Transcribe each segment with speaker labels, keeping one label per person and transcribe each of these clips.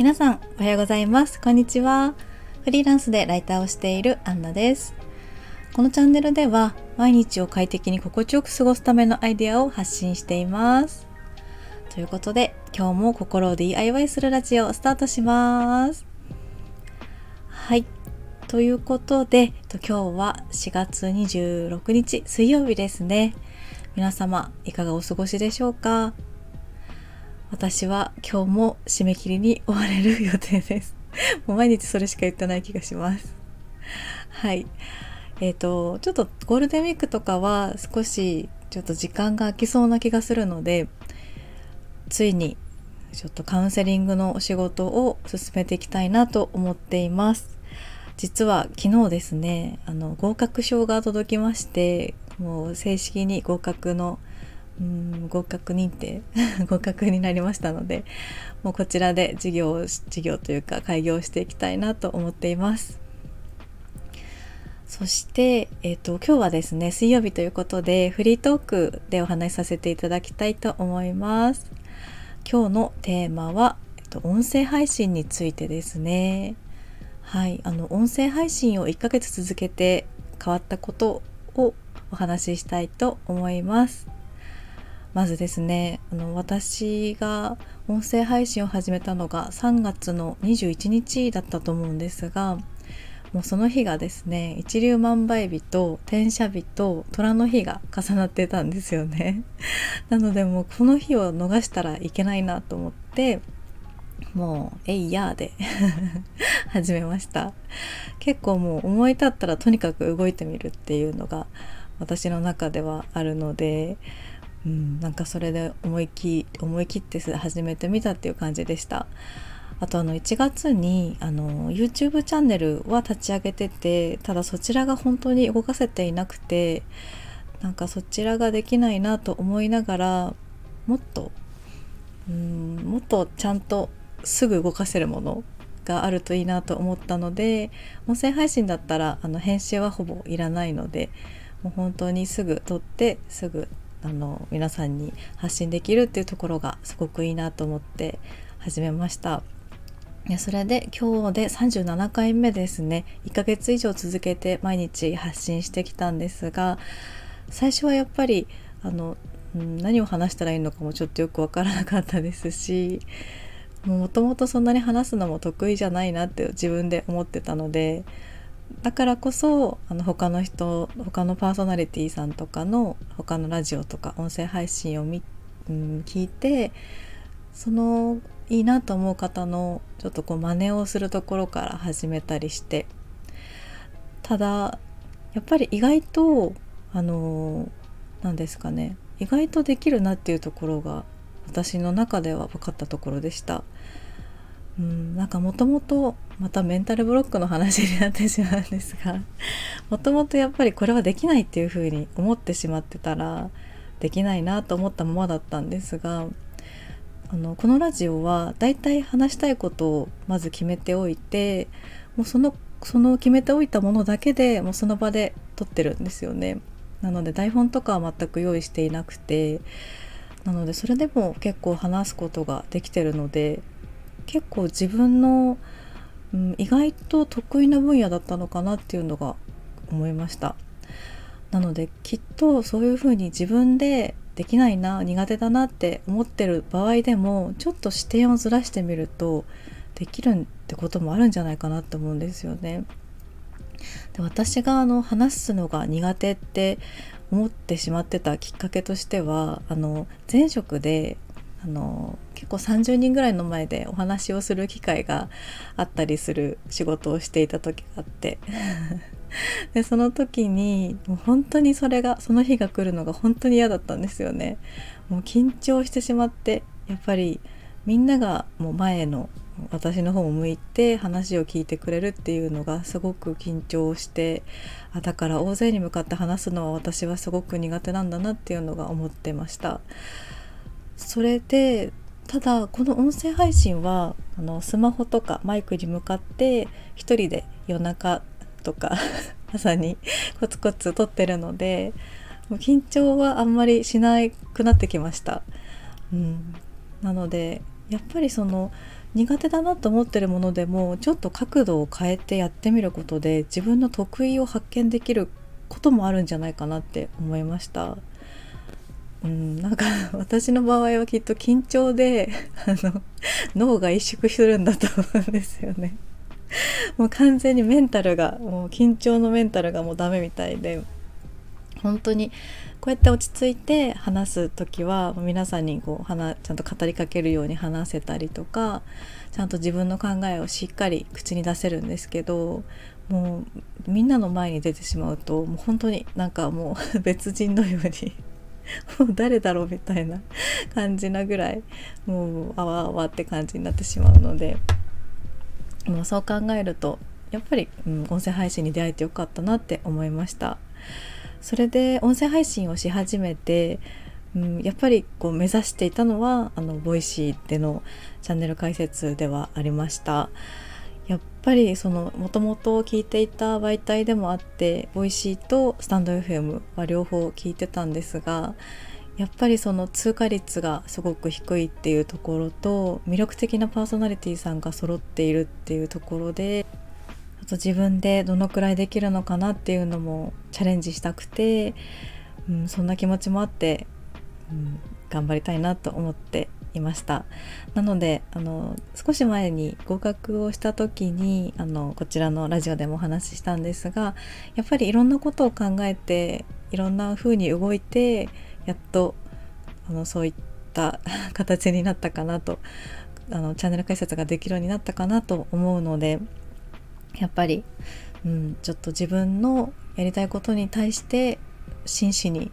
Speaker 1: 皆さんおはようございます。こんにちは。フリーランスでライターをしているアンナです。このチャンネルでは毎日を快適に心地よく過ごすためのアイデアを発信しています。ということで今日も心を DIY するラジオをスタートします。はい。ということで今日は4月26日水曜日ですね。皆様いかがお過ごしでしょうか？私は今日も締め切りに追われる予定です。もう毎日それしか言ってない気がします。はい。えーと、ちょっとゴールデンウィークとかは少しちょっと時間が空きそうな気がするのでついにちょっとカウンセリングのお仕事を進めていきたいなと思っています。実は昨日ですねあの合格証が届きましてもう正式に合格のうん合格認定 合格になりましたのでもうこちらで授業授業というか開業していきたいなと思っています。そして、えーと、今日はですね水曜日ということでフリートークでお話しさせていただきたいと思います。今日のテーマは、えーと、音声配信についてですね。はいあの音声配信を1ヶ月続けて変わったことをお話ししたいと思います。まずですねあの私が音声配信を始めたのが3月の21日だったと思うんですがもうその日がですね一粒万倍日と天赦日と虎の日が重なってたんですよね。なのでもうこの日を逃したらいけないなと思ってもう「えいやー」で 始めました。結構もう思い立ったらとにかく動いてみるっていうのが私の中ではあるのでうん、なんかそれで思い切思い切って始めてみたっていう感じでした。あとあの1月にあの YouTube チャンネルは立ち上げててただそちらが本当に動かせていなくてなんかそちらができないなと思いながらもっとうんもっとちゃんとすぐ動かせるものがあるといいなと思ったので音声配信だったらあの編集はほぼいらないのでもう本当にすぐ撮ってすぐあの皆さんに発信できるっていうところがすごくいいなと思って始めました。それで今日で37回目ですね1ヶ月以上続けて毎日発信してきたんですが最初はやっぱりあの、何を話したらいいのかもちょっとよく分からなかったですしもともとそんなに話すのも得意じゃないなって自分で思ってたのでだからこそあの他の人他のパーソナリティさんとかの他のラジオとか音声配信を見、うん、聞いてそのいいなと思う方のちょっとこう真似をするところから始めたりしてただやっぱり意外とあの何ですかね意外とできるなっていうところが私の中では分かったところでした。うん、なんかもともとまたメンタルブロックの話になってしまうんですがもともとやっぱりこれはできないっていうふうに思ってしまってたらできないなと思ったままだったんですがあのこのラジオはだいたい話したいことをまず決めておいてもうそのその決めておいたものだけでもうその場で撮ってるんですよね。なので台本とかは全く用意していなくてなのでそれでも結構話すことができてるので結構自分の、うん、意外と得意な分野だったのかなっていうのが思いましたなのできっとそういうふうに自分でできないな苦手だなって思ってる場合でもちょっと視点をずらしてみるとできるってこともあるんじゃないかなって思うんですよね。で私があの話すのが苦手って思ってしまってたきっかけとしてはあの前職であの結構30人ぐらいの前でお話をする機会があったりする仕事をしていた時があって でその時にもう本当にそれがその日が来るのが本当に嫌だったんですよね。もう緊張してしまってやっぱりみんながもう前の私の方を向いて話を聞いてくれるっていうのがすごく緊張してあだから大勢に向かって話すのは私はすごく苦手なんだなっていうのが思ってました。それでただこの音声配信はあのスマホとかマイクに向かって一人で夜中とか 朝にコツコツ撮ってるのでもう緊張はあんまりしなくなってきました。うん、なのでやっぱりその苦手だなと思ってるものでもちょっと角度を変えてやってみることで自分の得意を発見できることもあるんじゃないかなって思いました。うん、なんか私の場合はきっと緊張であの脳が萎縮するんだと思うんですよね。もう完全にメンタルがもう緊張のメンタルがもうダメみたいで本当にこうやって落ち着いて話す時は皆さんにこう話ちゃんと語りかけるように話せたりとかちゃんと自分の考えをしっかり口に出せるんですけどもうみんなの前に出てしまうともう本当になんかもう 別人のようにも う誰だろうみたいな感じなぐらいもうあわあわって感じになってしまうのでもうそう考えるとやっぱり、うん、音声配信に出会えてよかったなって思いました。それで音声配信をし始めて、うん、やっぱりこう目指していたのはあの Voicyでのチャンネル開設ではありましたやっぱりそのもともと聞いていた媒体でもあってボイシーとスタンド FM は両方聞いてたんですがやっぱりその通過率がすごく低いっていうところと魅力的なパーソナリティさんが揃っているっていうところであと自分でどのくらいできるのかなっていうのもチャレンジしたくて、うん、そんな気持ちもあって、うん、頑張りたいなと思っていました。なのであの少し前に合格をした時にあのこちらのラジオでもお話ししたんですがやっぱりいろんなことを考えていろんな風に動いてやっとあのそういった 形になったかなとあのチャンネル開設ができるようになったかなと思うのでやっぱり、うん、ちょっと自分のやりたいことに対して真摯に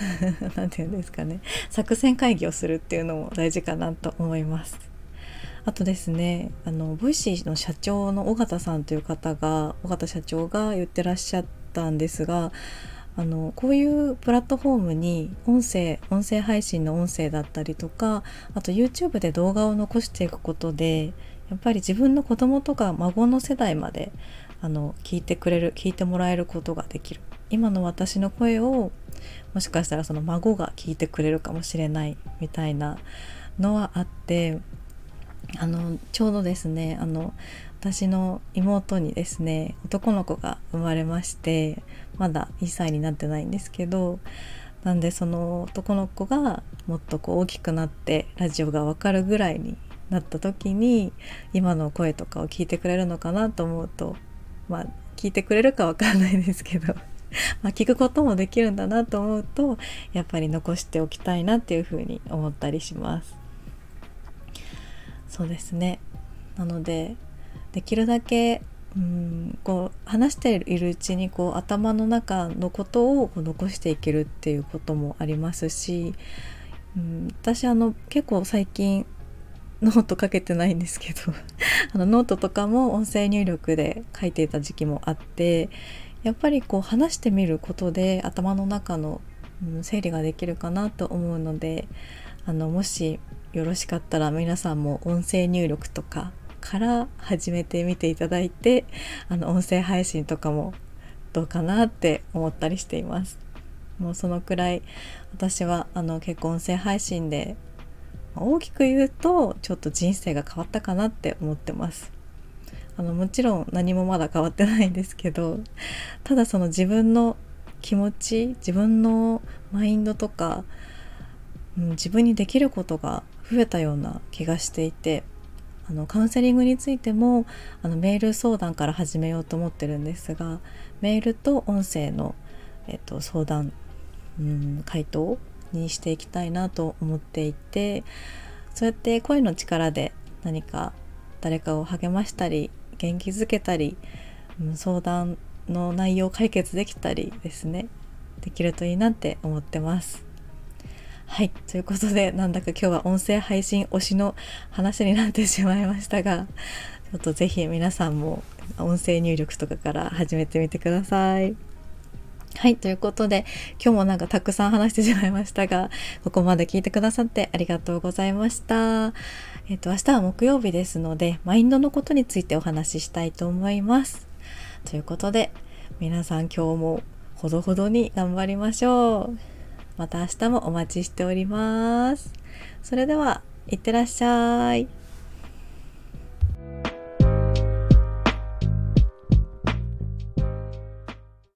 Speaker 1: 何て言うんですかね作戦会議をするっていうのも大事かなと思います。あとですねあの Voicyの社長の緒方さんという方が緒方社長が言ってらっしゃったんですがあのこういうプラットフォームに音声音声配信の音声だったりとかあと YouTube で動画を残していくことでやっぱり自分の子供とか孫の世代まであの聞いてくれる聞いてもらえることができる。今の私の声をもしかしたらその孫が聞いてくれるかもしれないみたいなのはあってあのちょうどですねあの私の妹にですね男の子が生まれましてまだ1歳になってないんですけどなんでその男の子がもっとこう大きくなってラジオがわかるぐらいになった時に今の声とかを聞いてくれるのかなと思うとまあ聞いてくれるかわかんないですけど ま聞くこともできるんだなと思うとやっぱり残しておきたいなっていうふうに思ったりします。そうですねなのでできるだけうんこう話しているうちにこう頭の中のことをこう残していけるっていうこともありますし、うん、私あの結構最近ノートかけてないんですけど あのノートとかも音声入力で書いていた時期もあってやっぱりこう話してみることで頭の中の、うん、整理ができるかなと思うのであのもしよろしかったら皆さんも音声入力とかから始めてみていただいてあの音声配信とかもどうかなって思ったりしています。もうそのくらい私はあの結構音声配信で大きく言うとちょっと人生が変わったかなって思ってます。あのもちろん何もまだ変わってないんですけどただその自分の気持ち自分のマインドとか、うん、自分にできることが増えたような気がしていてあのカウンセリングについてもあのメール相談から始めようと思ってるんですがメールと音声の、えっと、相談、うん、回答にしていきたいなと思っていてそうやって声の力で何か誰かを励ましたり元気づけたり、相談の内容解決できたりですねできるといいなって思ってます。はいということでなんだか今日は音声配信推しの話になってしまいましたがちょっと是非皆さんも音声入力とかから始めてみてください。はい。ということで、今日もなんかたくさん話してしまいましたが、ここまで聞いてくださってありがとうございました。えっ、と、明日は木曜日ですので、マインドのことについてお話ししたいと思います。ということで、皆さん今日もほどほどに頑張りましょう。また明日もお待ちしております。それでは、いってらっしゃい。